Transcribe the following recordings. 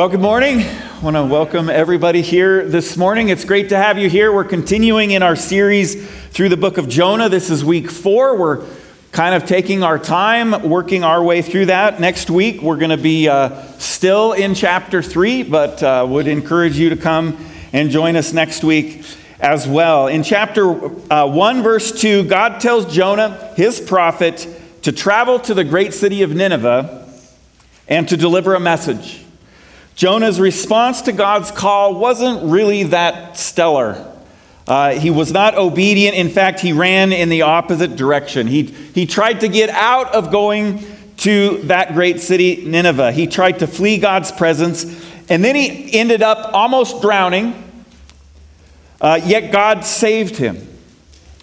Well, good morning. I want to welcome everybody here this morning. It's great to have you here. We're continuing in our series through the book of Jonah. This is week four. We're kind of taking our time, working our way through that. Next week, we're going to be uh, still in chapter three, but uh, would encourage you to come and join us next week as well. In chapter uh, 1, verse 2, God tells Jonah, his prophet, to travel to the great city of Nineveh and to deliver a message. Jonah's response to God's call wasn't really that stellar. Uh, he was not obedient. In fact, he ran in the opposite direction. He, he tried to get out of going to that great city, Nineveh. He tried to flee God's presence, and then he ended up almost drowning. Uh, yet God saved him.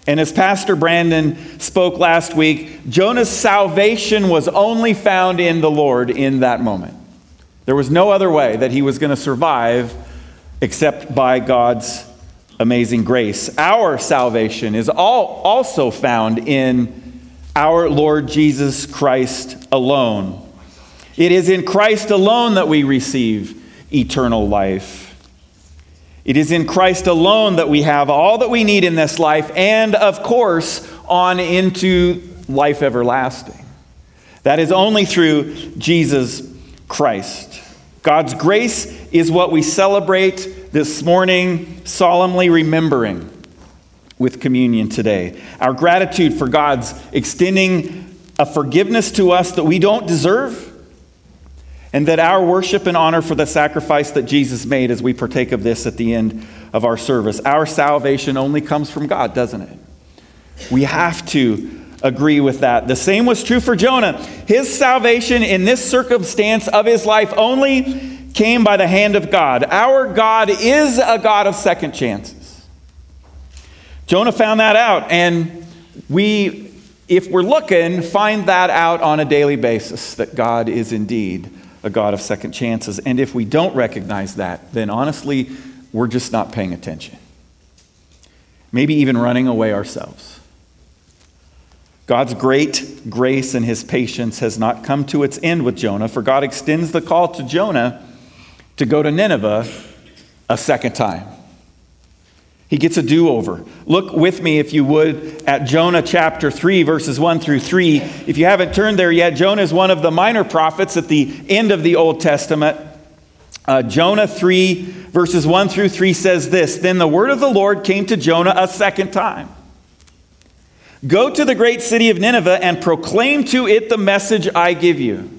And as Pastor Brandon spoke last week, Jonah's salvation was only found in the Lord in that moment. There was no other way that he was going to survive except by God's amazing grace. Our salvation is all also found in our Lord Jesus Christ alone. It is in Christ alone that we receive eternal life. It is in Christ alone that we have all that we need in this life, and of course, on into life everlasting. That is only through Jesus Christ. God's grace is what we celebrate this morning, solemnly remembering with communion today. Our gratitude for God's extending a forgiveness to us that we don't deserve, and that our worship and honor for the sacrifice that Jesus made as we partake of this at the end of our service. Our salvation only comes from God, doesn't it? We have to agree with that. The same was true for Jonah. His salvation in this circumstance of his life only came by the hand of God. Our God is a God of second chances. Jonah found that out, and we, if we're looking, find that out on a daily basis that God is indeed a God of second chances. And if we don't recognize that, then honestly, we're just not paying attention. Maybe even running away ourselves. God's great grace and his patience has not come to its end with Jonah, for God extends the call to Jonah to go to Nineveh a second time. He gets a do over. Look with me, if you would, at Jonah chapter 3, verses 1 through 3. If you haven't turned there yet, Jonah is one of the minor prophets at the end of the Old Testament. Uh, Jonah 3, verses 1 through 3 says this Then the word of the Lord came to Jonah a second time Go to the great city of Nineveh and proclaim to it the message I give you.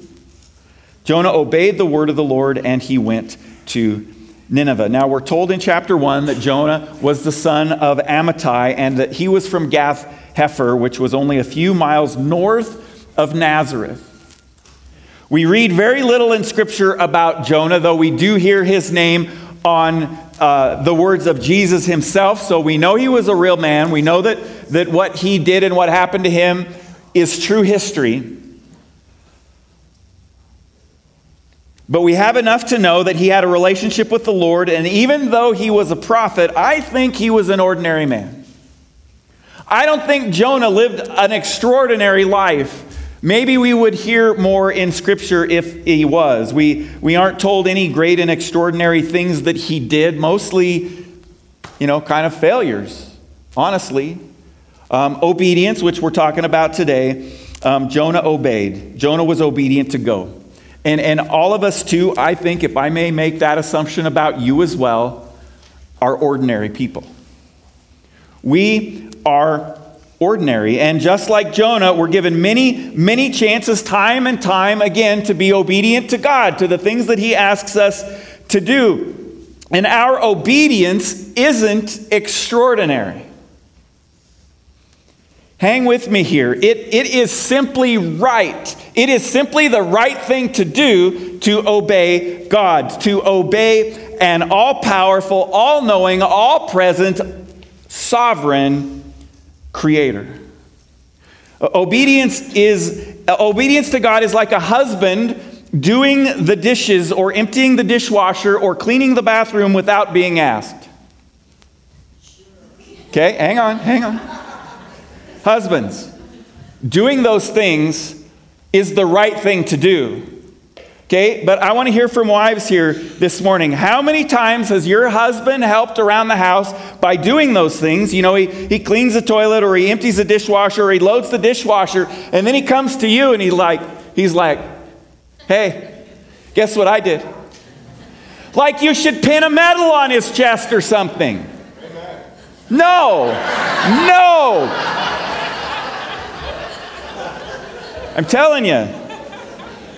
Jonah obeyed the word of the Lord and he went to Nineveh. Now, we're told in chapter 1 that Jonah was the son of Amittai and that he was from Gath Hepher, which was only a few miles north of Nazareth. We read very little in Scripture about Jonah, though we do hear his name on uh, the words of Jesus himself. So we know he was a real man. We know that that what he did and what happened to him is true history. But we have enough to know that he had a relationship with the Lord, and even though he was a prophet, I think he was an ordinary man. I don't think Jonah lived an extraordinary life. Maybe we would hear more in Scripture if he was. We, we aren't told any great and extraordinary things that he did, mostly, you know, kind of failures, honestly. Um, obedience, which we're talking about today, um, Jonah obeyed. Jonah was obedient to go. And, and all of us, too, I think, if I may make that assumption about you as well, are ordinary people. We are ordinary. And just like Jonah, we're given many, many chances, time and time again, to be obedient to God, to the things that He asks us to do. And our obedience isn't extraordinary. Hang with me here. It, it is simply right. It is simply the right thing to do to obey God, to obey an all powerful, all knowing, all present, sovereign creator. Obedience is uh, obedience to God is like a husband doing the dishes or emptying the dishwasher or cleaning the bathroom without being asked. Okay, hang on, hang on. Husbands, doing those things is the right thing to do. Okay, but I want to hear from wives here this morning. How many times has your husband helped around the house by doing those things? You know, he, he cleans the toilet or he empties the dishwasher or he loads the dishwasher, and then he comes to you and he like, he's like, hey, guess what I did? Like you should pin a medal on his chest or something. No, no. I'm telling you.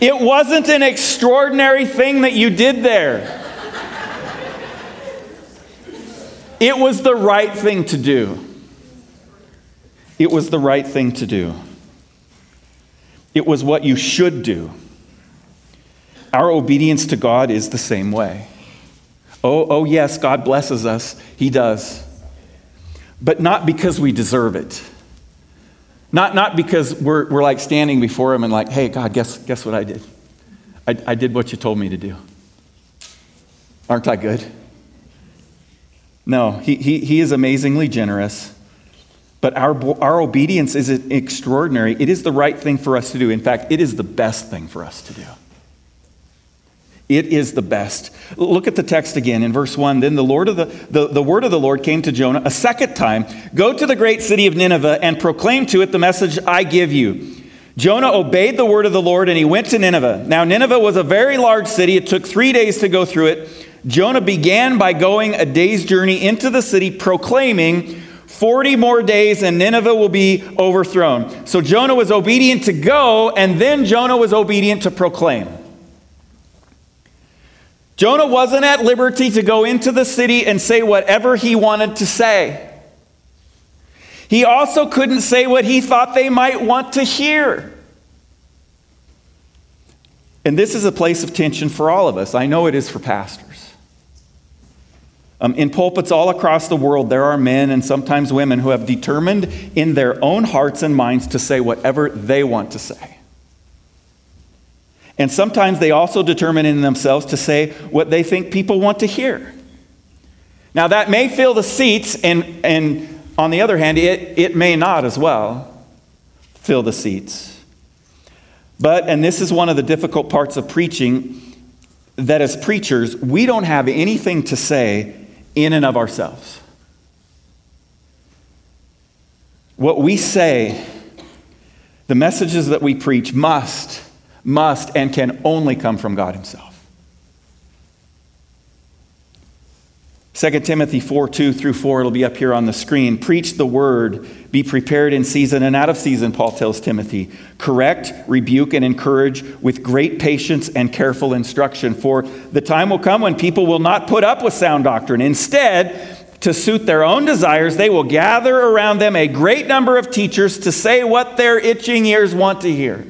It wasn't an extraordinary thing that you did there. It was the right thing to do. It was the right thing to do. It was what you should do. Our obedience to God is the same way. Oh, oh yes, God blesses us. He does. But not because we deserve it. Not, not because we're, we're like standing before him and like, hey, God, guess, guess what I did? I, I did what you told me to do. Aren't I good? No, he, he, he is amazingly generous, but our, our obedience is extraordinary. It is the right thing for us to do. In fact, it is the best thing for us to do. It is the best. Look at the text again in verse 1. Then the, Lord of the, the, the word of the Lord came to Jonah a second time Go to the great city of Nineveh and proclaim to it the message I give you. Jonah obeyed the word of the Lord and he went to Nineveh. Now, Nineveh was a very large city. It took three days to go through it. Jonah began by going a day's journey into the city, proclaiming, 40 more days and Nineveh will be overthrown. So Jonah was obedient to go, and then Jonah was obedient to proclaim. Jonah wasn't at liberty to go into the city and say whatever he wanted to say. He also couldn't say what he thought they might want to hear. And this is a place of tension for all of us. I know it is for pastors. Um, in pulpits all across the world, there are men and sometimes women who have determined in their own hearts and minds to say whatever they want to say. And sometimes they also determine in themselves to say what they think people want to hear. Now, that may fill the seats, and, and on the other hand, it, it may not as well fill the seats. But, and this is one of the difficult parts of preaching, that as preachers, we don't have anything to say in and of ourselves. What we say, the messages that we preach, must must and can only come from God Himself. 2 Timothy 4 2 through 4, it'll be up here on the screen. Preach the word, be prepared in season and out of season, Paul tells Timothy. Correct, rebuke, and encourage with great patience and careful instruction. For the time will come when people will not put up with sound doctrine. Instead, to suit their own desires, they will gather around them a great number of teachers to say what their itching ears want to hear.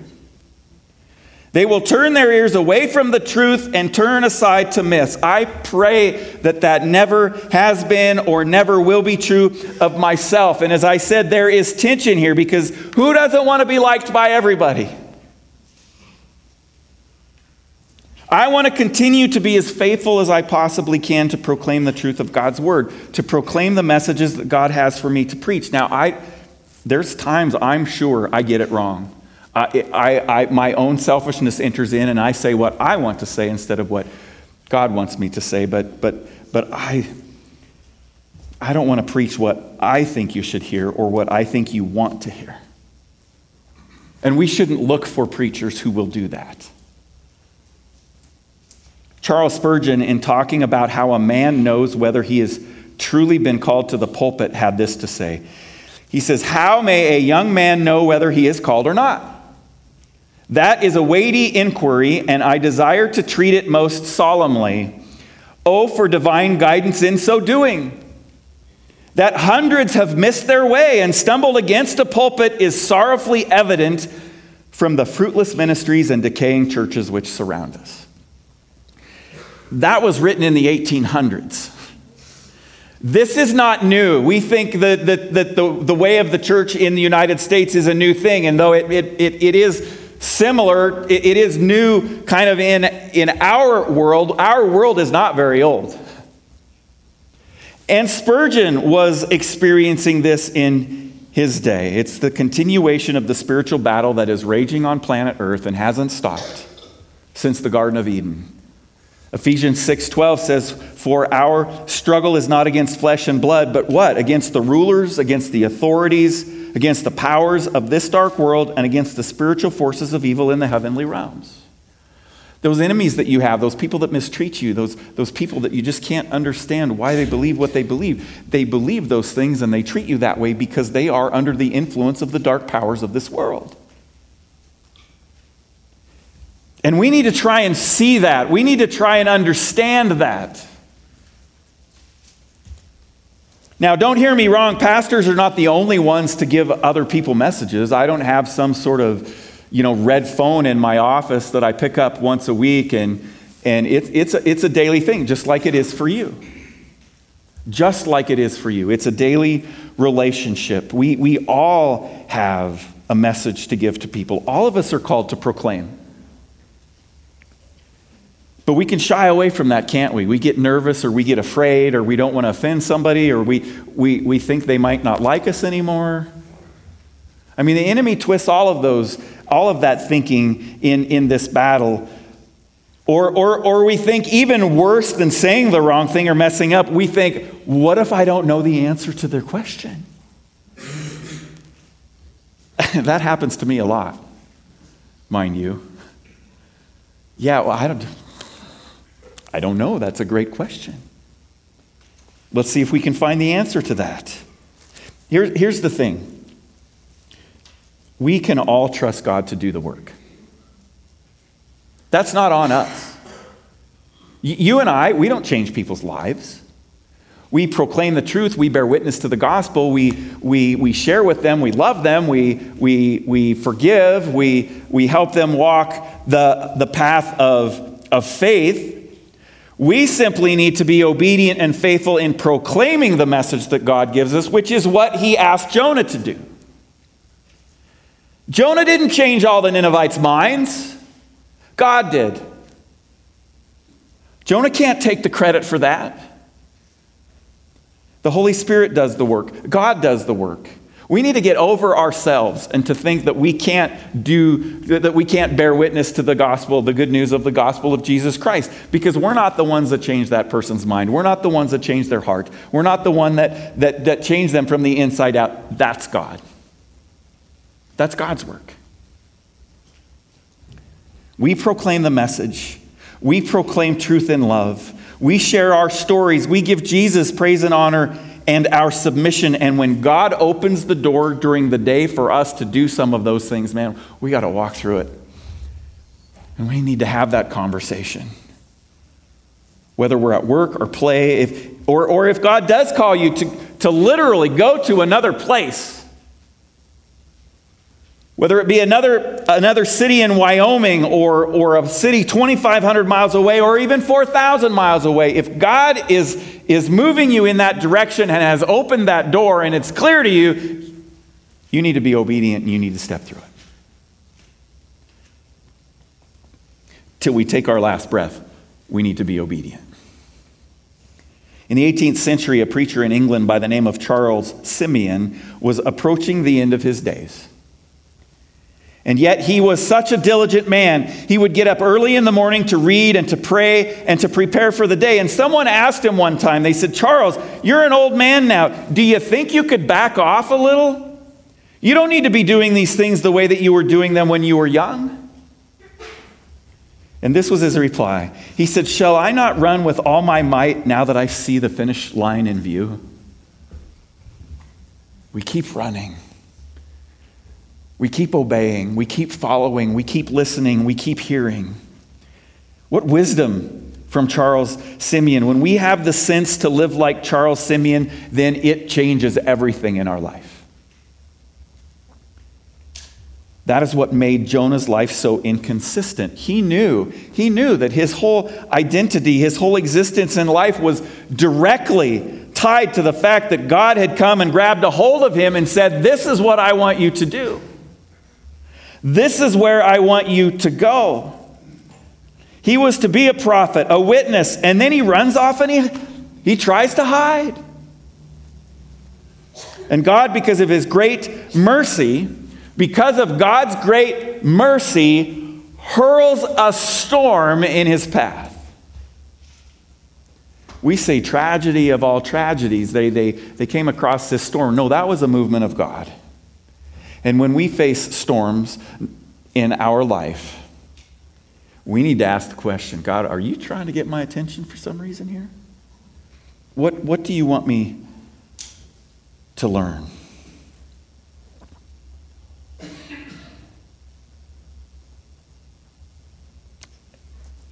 They will turn their ears away from the truth and turn aside to myths. I pray that that never has been or never will be true of myself. And as I said, there is tension here because who doesn't want to be liked by everybody? I want to continue to be as faithful as I possibly can to proclaim the truth of God's word, to proclaim the messages that God has for me to preach. Now, I, there's times I'm sure I get it wrong. I, I, I, my own selfishness enters in and I say what I want to say instead of what God wants me to say. But, but, but I, I don't want to preach what I think you should hear or what I think you want to hear. And we shouldn't look for preachers who will do that. Charles Spurgeon, in talking about how a man knows whether he has truly been called to the pulpit, had this to say. He says, How may a young man know whether he is called or not? That is a weighty inquiry, and I desire to treat it most solemnly. Oh, for divine guidance in so doing. That hundreds have missed their way and stumbled against a pulpit is sorrowfully evident from the fruitless ministries and decaying churches which surround us. That was written in the 1800s. This is not new. We think that, that the, the way of the church in the United States is a new thing, and though it, it, it, it is similar. It, it is new kind of in, in our world. Our world is not very old. And Spurgeon was experiencing this in his day. It's the continuation of the spiritual battle that is raging on planet Earth and hasn't stopped. since the Garden of Eden. Ephesians 6:12 says, "For our struggle is not against flesh and blood, but what? Against the rulers, against the authorities, against the powers of this dark world, and against the spiritual forces of evil in the heavenly realms." Those enemies that you have, those people that mistreat you, those, those people that you just can't understand why they believe what they believe, they believe those things and they treat you that way because they are under the influence of the dark powers of this world. And we need to try and see that. We need to try and understand that. Now, don't hear me wrong. Pastors are not the only ones to give other people messages. I don't have some sort of, you know, red phone in my office that I pick up once a week, and, and it, it's, a, it's a daily thing, just like it is for you. Just like it is for you. It's a daily relationship. We, we all have a message to give to people. All of us are called to proclaim. But we can shy away from that, can't we? We get nervous or we get afraid or we don't want to offend somebody or we, we, we think they might not like us anymore. I mean, the enemy twists all of those, all of that thinking in, in this battle. Or, or, or we think even worse than saying the wrong thing or messing up, we think, what if I don't know the answer to their question? that happens to me a lot, mind you. Yeah, well, I don't. I don't know. That's a great question. Let's see if we can find the answer to that. Here, here's the thing we can all trust God to do the work. That's not on us. You and I, we don't change people's lives. We proclaim the truth. We bear witness to the gospel. We, we, we share with them. We love them. We, we, we forgive. We, we help them walk the, the path of, of faith. We simply need to be obedient and faithful in proclaiming the message that God gives us, which is what he asked Jonah to do. Jonah didn't change all the Ninevites' minds, God did. Jonah can't take the credit for that. The Holy Spirit does the work, God does the work. We need to get over ourselves and to think that we can't do, that we can't bear witness to the gospel, the good news of the gospel of Jesus Christ, because we're not the ones that change that person's mind. We're not the ones that change their heart. We're not the one that, that, that change them from the inside out. That's God. That's God's work. We proclaim the message. We proclaim truth and love. We share our stories. We give Jesus praise and honor and our submission. And when God opens the door during the day for us to do some of those things, man, we got to walk through it. And we need to have that conversation. Whether we're at work or play, if, or, or if God does call you to, to literally go to another place whether it be another, another city in Wyoming or, or a city 2,500 miles away or even 4,000 miles away, if God is, is moving you in that direction and has opened that door and it's clear to you, you need to be obedient and you need to step through it. Till we take our last breath, we need to be obedient. In the 18th century, a preacher in England by the name of Charles Simeon was approaching the end of his days. And yet he was such a diligent man. He would get up early in the morning to read and to pray and to prepare for the day. And someone asked him one time, they said, Charles, you're an old man now. Do you think you could back off a little? You don't need to be doing these things the way that you were doing them when you were young. And this was his reply. He said, Shall I not run with all my might now that I see the finish line in view? We keep running. We keep obeying, we keep following, we keep listening, we keep hearing. What wisdom from Charles Simeon. When we have the sense to live like Charles Simeon, then it changes everything in our life. That is what made Jonah's life so inconsistent. He knew, he knew that his whole identity, his whole existence in life was directly tied to the fact that God had come and grabbed a hold of him and said, This is what I want you to do. This is where I want you to go. He was to be a prophet, a witness, and then he runs off and he, he tries to hide. And God, because of his great mercy, because of God's great mercy, hurls a storm in his path. We say tragedy of all tragedies. They, they, they came across this storm. No, that was a movement of God. And when we face storms in our life, we need to ask the question God, are you trying to get my attention for some reason here? What, what do you want me to learn?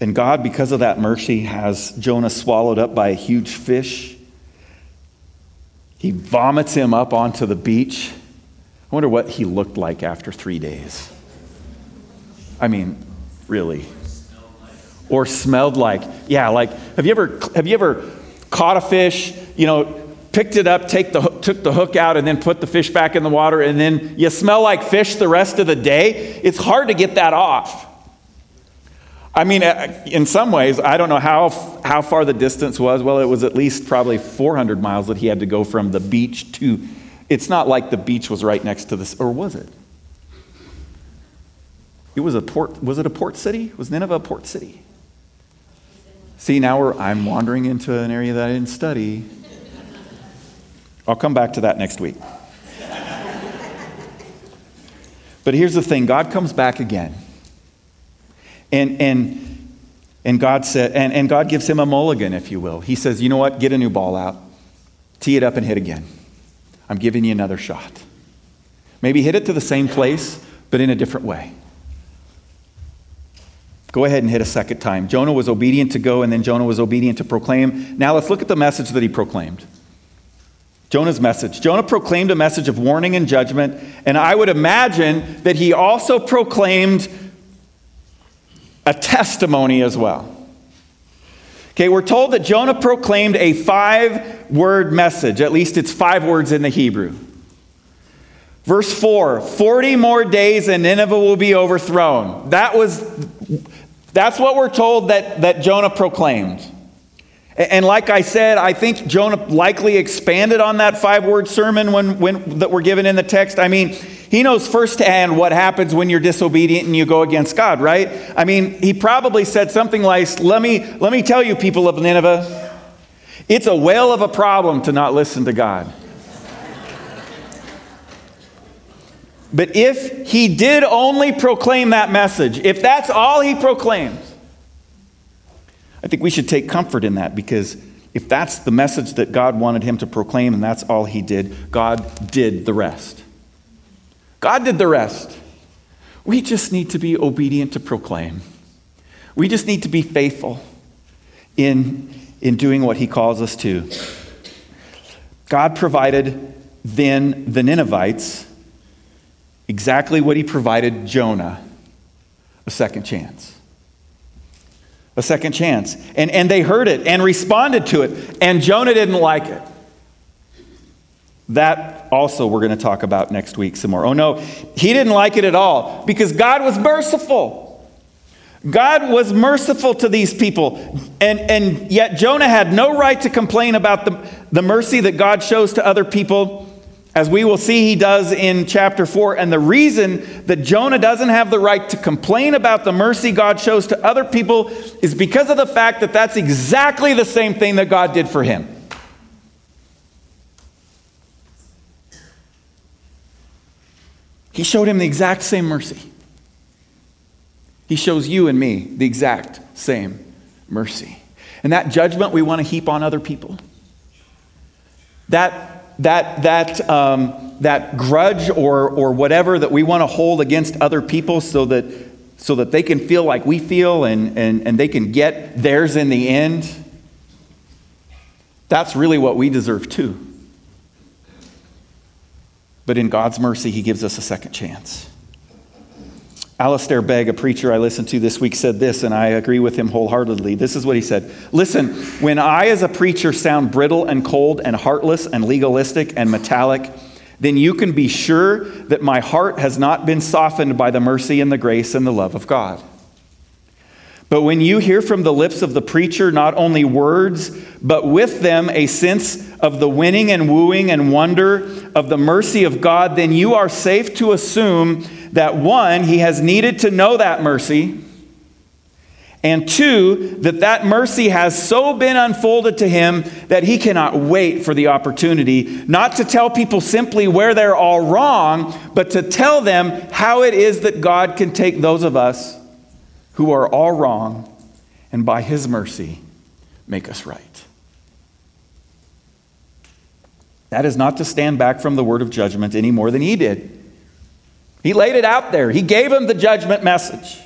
And God, because of that mercy, has Jonah swallowed up by a huge fish. He vomits him up onto the beach. I wonder what he looked like after three days. I mean, really. Or smelled like. Yeah, like, have you ever, have you ever caught a fish, you know, picked it up, take the, took the hook out, and then put the fish back in the water, and then you smell like fish the rest of the day? It's hard to get that off. I mean, uh, in some ways, I don't know how, how far the distance was. Well, it was at least probably 400 miles that he had to go from the beach to. It's not like the beach was right next to this, or was it? It was a port. Was it a port city? Was Nineveh a port city? See, now I'm wandering into an area that I didn't study. I'll come back to that next week. But here's the thing God comes back again. And, and, and, God said, and, and God gives him a mulligan, if you will. He says, You know what? Get a new ball out, tee it up, and hit again. I'm giving you another shot. Maybe hit it to the same place, but in a different way. Go ahead and hit a second time. Jonah was obedient to go, and then Jonah was obedient to proclaim. Now let's look at the message that he proclaimed. Jonah's message. Jonah proclaimed a message of warning and judgment, and I would imagine that he also proclaimed a testimony as well. Okay, we're told that Jonah proclaimed a five word message, at least it's five words in the Hebrew. Verse 4 40 more days and Nineveh will be overthrown. That was, that's what we're told that, that Jonah proclaimed. And like I said, I think Jonah likely expanded on that five word sermon when, when, that we're given in the text. I mean, he knows firsthand what happens when you're disobedient and you go against God, right? I mean, he probably said something like, let me, let me tell you, people of Nineveh, it's a whale of a problem to not listen to God. But if he did only proclaim that message, if that's all he proclaims, I think we should take comfort in that because if that's the message that God wanted him to proclaim and that's all he did, God did the rest. God did the rest. We just need to be obedient to proclaim. We just need to be faithful in, in doing what He calls us to. God provided then the Ninevites exactly what He provided Jonah a second chance. A second chance. And, and they heard it and responded to it, and Jonah didn't like it. That also we're going to talk about next week some more. Oh no, he didn't like it at all because God was merciful. God was merciful to these people. And, and yet Jonah had no right to complain about the, the mercy that God shows to other people, as we will see he does in chapter 4. And the reason that Jonah doesn't have the right to complain about the mercy God shows to other people is because of the fact that that's exactly the same thing that God did for him. He showed him the exact same mercy. He shows you and me the exact same mercy. And that judgment we want to heap on other people, that, that, that, um, that grudge or, or whatever that we want to hold against other people so that, so that they can feel like we feel and, and, and they can get theirs in the end, that's really what we deserve too. But in God's mercy, He gives us a second chance. Alistair Begg, a preacher I listened to this week, said this, and I agree with him wholeheartedly. This is what he said Listen, when I, as a preacher, sound brittle and cold and heartless and legalistic and metallic, then you can be sure that my heart has not been softened by the mercy and the grace and the love of God. But when you hear from the lips of the preacher not only words, but with them a sense of the winning and wooing and wonder of the mercy of God, then you are safe to assume that one, he has needed to know that mercy, And two, that that mercy has so been unfolded to him that he cannot wait for the opportunity not to tell people simply where they're all wrong, but to tell them how it is that God can take those of us who are all wrong and by his mercy make us right. That is not to stand back from the word of judgment any more than he did. He laid it out there, he gave him the judgment message.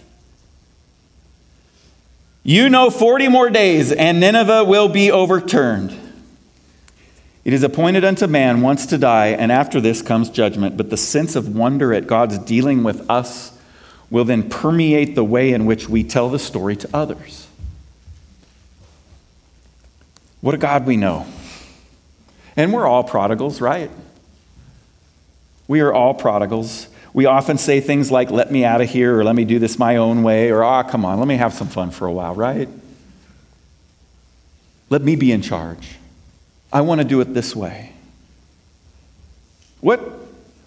You know 40 more days, and Nineveh will be overturned. It is appointed unto man once to die, and after this comes judgment. But the sense of wonder at God's dealing with us will then permeate the way in which we tell the story to others. What a God we know. And we're all prodigals, right? We are all prodigals. We often say things like, let me out of here, or let me do this my own way, or, ah, oh, come on, let me have some fun for a while, right? Let me be in charge. I want to do it this way. What,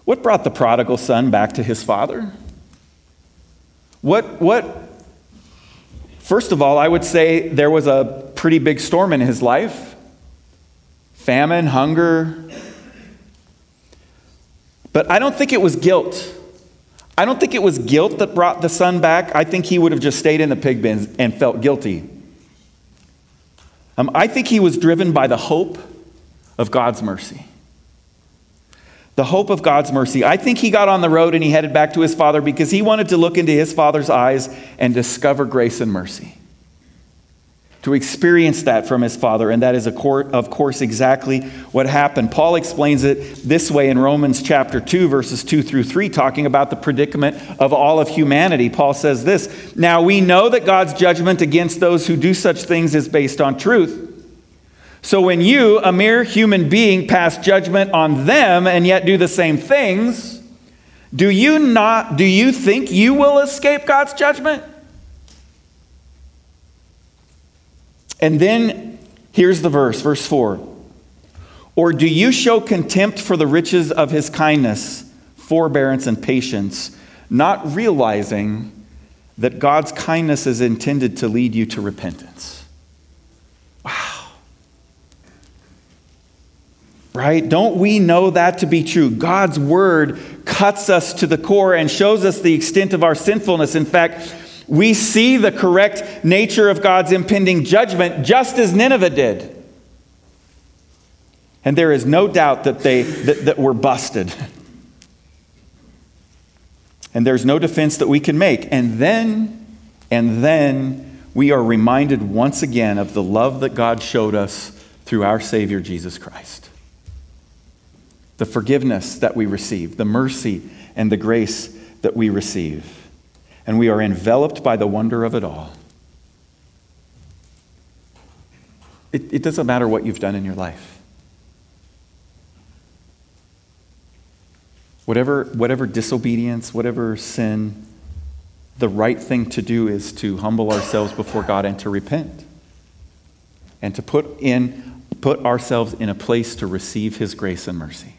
what brought the prodigal son back to his father? What, what, first of all, I would say there was a pretty big storm in his life famine, hunger. But I don't think it was guilt. I don't think it was guilt that brought the son back. I think he would have just stayed in the pig bin and felt guilty. Um, I think he was driven by the hope of God's mercy. The hope of God's mercy. I think he got on the road and he headed back to his father because he wanted to look into his father's eyes and discover grace and mercy to experience that from his father, and that is, of course, exactly what happened. Paul explains it this way in Romans chapter 2, verses 2 through 3, talking about the predicament of all of humanity. Paul says this Now we know that God's judgment against those who do such things is based on truth. So when you, a mere human being, pass judgment on them and yet do the same things, do you not do you think you will escape God's judgment? And then here's the verse, verse 4. Or do you show contempt for the riches of his kindness, forbearance, and patience, not realizing that God's kindness is intended to lead you to repentance? Right? Don't we know that to be true? God's word cuts us to the core and shows us the extent of our sinfulness. In fact, we see the correct nature of God's impending judgment just as Nineveh did. And there is no doubt that they that, that we're busted. And there's no defense that we can make. And then, and then we are reminded once again of the love that God showed us through our Savior Jesus Christ. The forgiveness that we receive, the mercy and the grace that we receive and we are enveloped by the wonder of it all. It, it doesn't matter what you've done in your life. Whatever, whatever disobedience, whatever sin, the right thing to do is to humble ourselves before God and to repent. And to put, in, put ourselves in a place to receive His grace and mercy.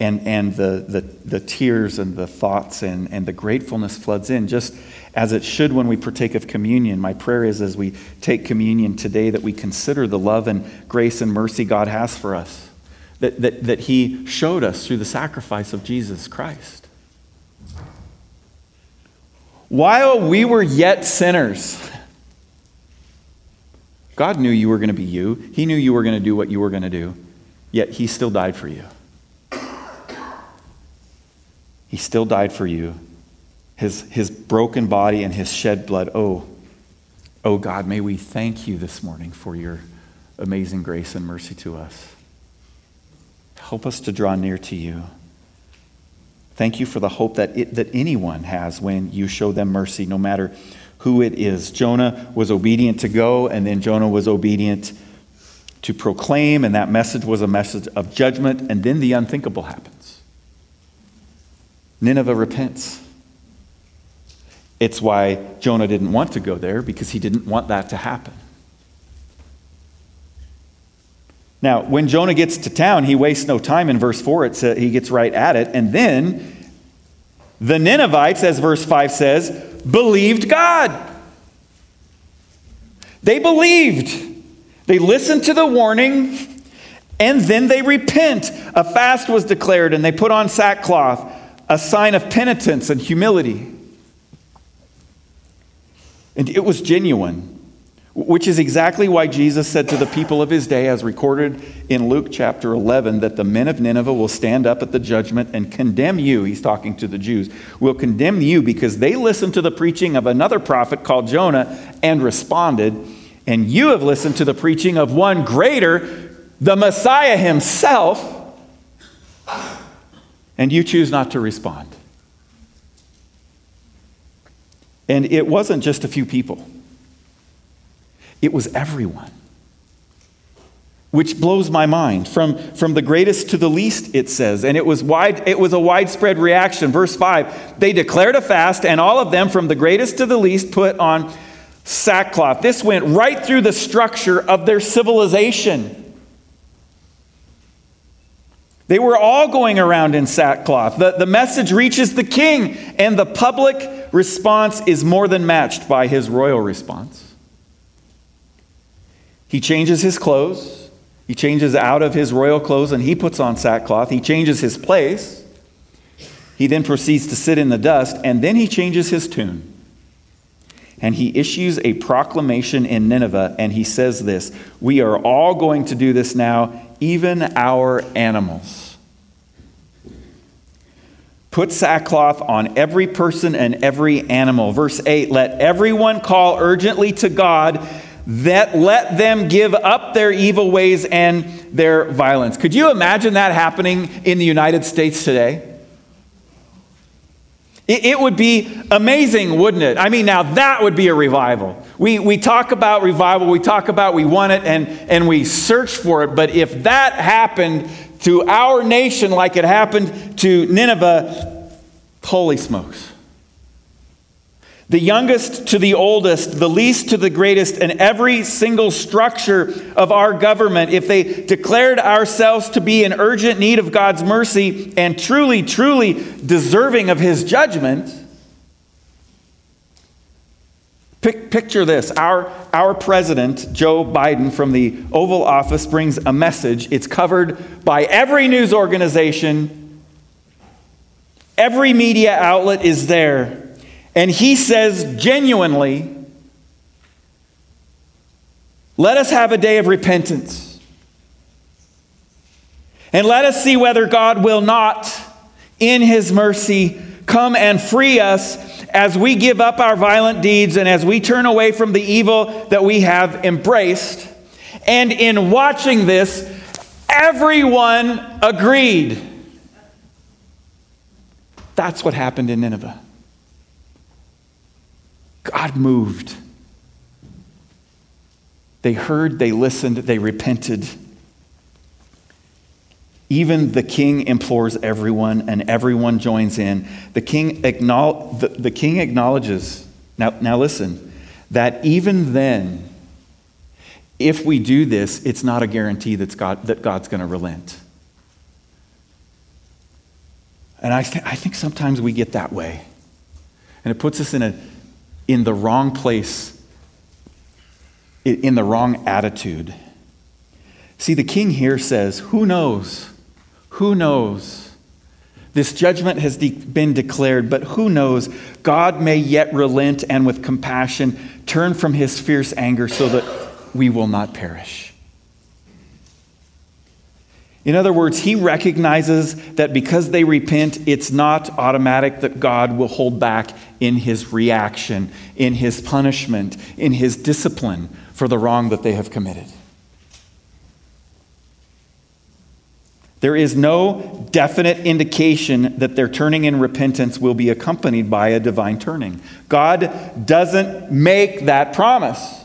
And, and the, the, the tears and the thoughts and, and the gratefulness floods in, just as it should when we partake of communion. My prayer is as we take communion today that we consider the love and grace and mercy God has for us, that, that, that He showed us through the sacrifice of Jesus Christ. While we were yet sinners, God knew you were going to be you. He knew you were going to do what you were going to do, yet He still died for you. He still died for you. His, his broken body and his shed blood. Oh, oh God, may we thank you this morning for your amazing grace and mercy to us. Help us to draw near to you. Thank you for the hope that, it, that anyone has when you show them mercy, no matter who it is. Jonah was obedient to go, and then Jonah was obedient to proclaim, and that message was a message of judgment, and then the unthinkable happened. Nineveh repents. It's why Jonah didn't want to go there because he didn't want that to happen. Now, when Jonah gets to town, he wastes no time in verse 4. It says he gets right at it. And then The Ninevites, as verse 5 says, believed God. They believed. They listened to the warning and then they repent. A fast was declared and they put on sackcloth, a sign of penitence and humility. And it was genuine. Which is exactly why Jesus said to the people of his day, as recorded in Luke chapter 11, that the men of Nineveh will stand up at the judgment and condemn you. He's talking to the Jews, will condemn you because they listened to the preaching of another prophet called Jonah and responded. And you have listened to the preaching of one greater, the Messiah himself, and you choose not to respond. And it wasn't just a few people. It was everyone. Which blows my mind. From, from the greatest to the least, it says. And it was, wide, it was a widespread reaction. Verse 5 They declared a fast, and all of them, from the greatest to the least, put on sackcloth. This went right through the structure of their civilization. They were all going around in sackcloth. The, the message reaches the king, and the public response is more than matched by his royal response. He changes his clothes. He changes out of his royal clothes and he puts on sackcloth. He changes his place. He then proceeds to sit in the dust and then he changes his tune. And he issues a proclamation in Nineveh and he says this We are all going to do this now, even our animals. Put sackcloth on every person and every animal. Verse 8 Let everyone call urgently to God that let them give up their evil ways and their violence. Could you imagine that happening in the United States today? It, it would be amazing, wouldn't it? I mean, now that would be a revival. We, we talk about revival, we talk about we want it and, and we search for it, but if that happened to our nation like it happened to Nineveh, holy smokes the youngest to the oldest, the least to the greatest, and every single structure of our government, if they declared ourselves to be in urgent need of God's mercy and truly, truly deserving of His judgment, picture this our, our president, Joe Biden, from the Oval Office, brings a message. It's covered by every news organization, every media outlet is there. And he says genuinely, let us have a day of repentance. And let us see whether God will not, in his mercy, come and free us as we give up our violent deeds and as we turn away from the evil that we have embraced. And in watching this, everyone agreed. That's what happened in Nineveh. God moved. They heard, they listened, they repented. Even the king implores everyone, and everyone joins in. The king, acknowledge, the, the king acknowledges, now, now listen, that even then, if we do this, it's not a guarantee that's God, that God's going to relent. And I, th- I think sometimes we get that way. And it puts us in a in the wrong place, in the wrong attitude. See, the king here says, Who knows? Who knows? This judgment has de- been declared, but who knows? God may yet relent and with compassion turn from his fierce anger so that we will not perish. In other words, he recognizes that because they repent, it's not automatic that God will hold back in his reaction, in his punishment, in his discipline for the wrong that they have committed. There is no definite indication that their turning in repentance will be accompanied by a divine turning. God doesn't make that promise.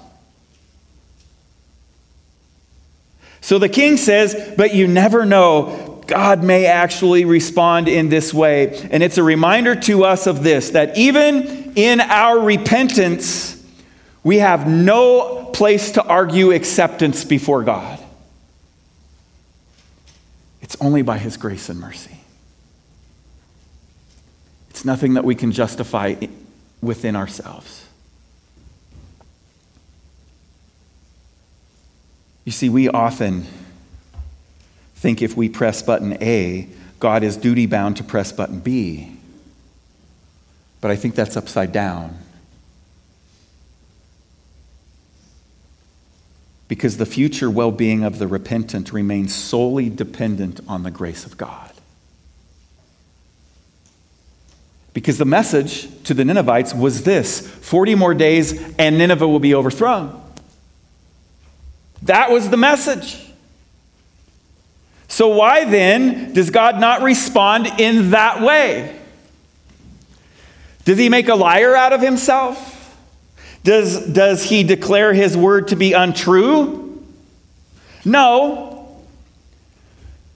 So the king says, But you never know. God may actually respond in this way. And it's a reminder to us of this that even in our repentance, we have no place to argue acceptance before God. It's only by His grace and mercy. It's nothing that we can justify within ourselves. You see, we often think if we press button A, God is duty bound to press button B. But I think that's upside down. Because the future well being of the repentant remains solely dependent on the grace of God. Because the message to the Ninevites was this 40 more days and Nineveh will be overthrown. That was the message. So, why then does God not respond in that way? Does he make a liar out of himself? Does, does he declare his word to be untrue? No.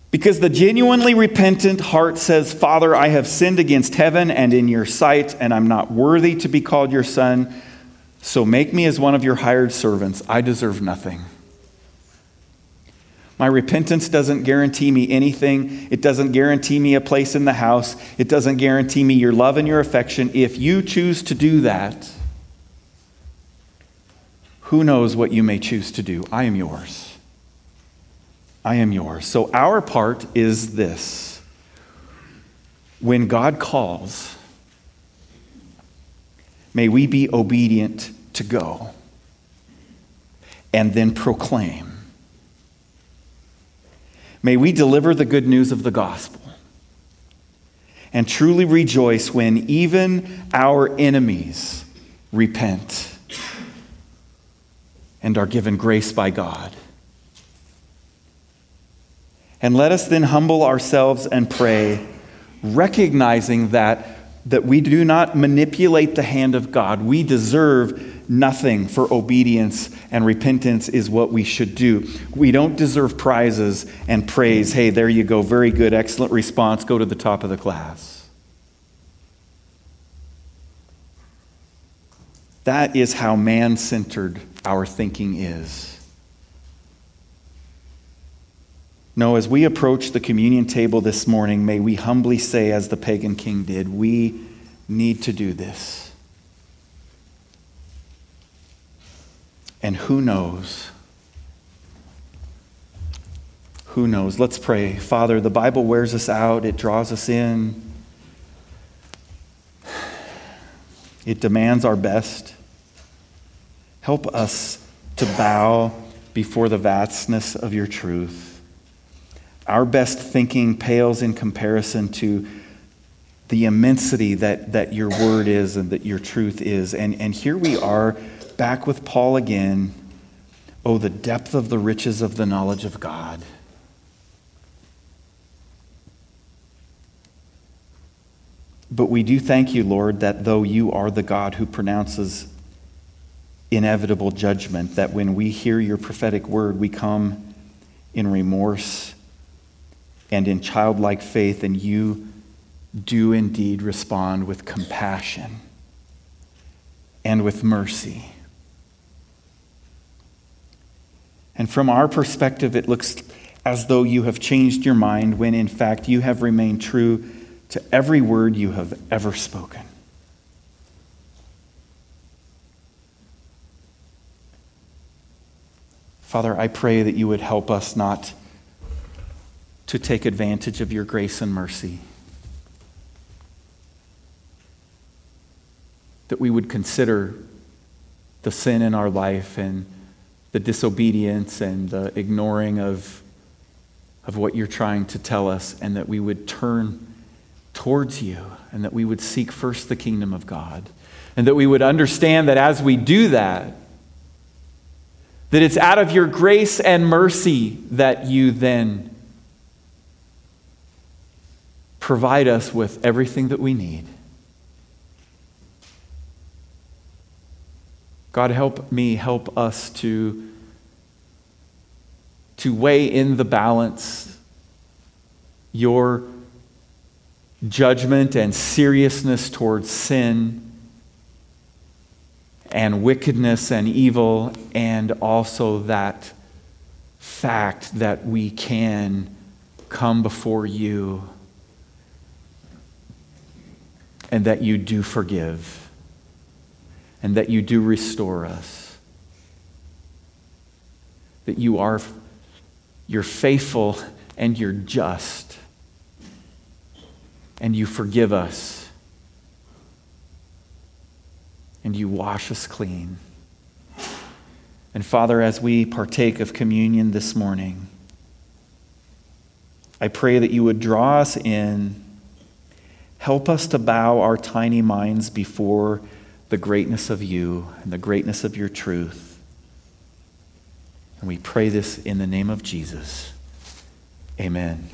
Because the genuinely repentant heart says, Father, I have sinned against heaven and in your sight, and I'm not worthy to be called your son. So make me as one of your hired servants. I deserve nothing. My repentance doesn't guarantee me anything. It doesn't guarantee me a place in the house. It doesn't guarantee me your love and your affection. If you choose to do that, who knows what you may choose to do? I am yours. I am yours. So, our part is this when God calls, may we be obedient to go and then proclaim May we deliver the good news of the gospel and truly rejoice when even our enemies repent and are given grace by God. And let us then humble ourselves and pray, recognizing that, that we do not manipulate the hand of God. We deserve nothing for obedience and repentance is what we should do. We don't deserve prizes and praise. Hey, there you go. Very good. Excellent response. Go to the top of the class. That is how man centered our thinking is. No, as we approach the communion table this morning, may we humbly say, as the pagan king did, we need to do this. And who knows? Who knows? Let's pray. Father, the Bible wears us out, it draws us in, it demands our best. Help us to bow before the vastness of your truth. Our best thinking pales in comparison to the immensity that, that your word is and that your truth is. And, and here we are back with Paul again. Oh, the depth of the riches of the knowledge of God. But we do thank you, Lord, that though you are the God who pronounces inevitable judgment, that when we hear your prophetic word, we come in remorse and in childlike faith, and you do indeed respond with compassion and with mercy. And from our perspective, it looks as though you have changed your mind when in fact you have remained true to every word you have ever spoken. Father, I pray that you would help us not to take advantage of your grace and mercy. That we would consider the sin in our life and the disobedience and the ignoring of, of what you're trying to tell us, and that we would turn towards you, and that we would seek first the kingdom of God, and that we would understand that as we do that, that it's out of your grace and mercy that you then provide us with everything that we need. God, help me, help us to, to weigh in the balance your judgment and seriousness towards sin and wickedness and evil, and also that fact that we can come before you and that you do forgive and that you do restore us. That you are you're faithful and you're just. And you forgive us. And you wash us clean. And Father, as we partake of communion this morning, I pray that you would draw us in, help us to bow our tiny minds before the greatness of you and the greatness of your truth. And we pray this in the name of Jesus. Amen.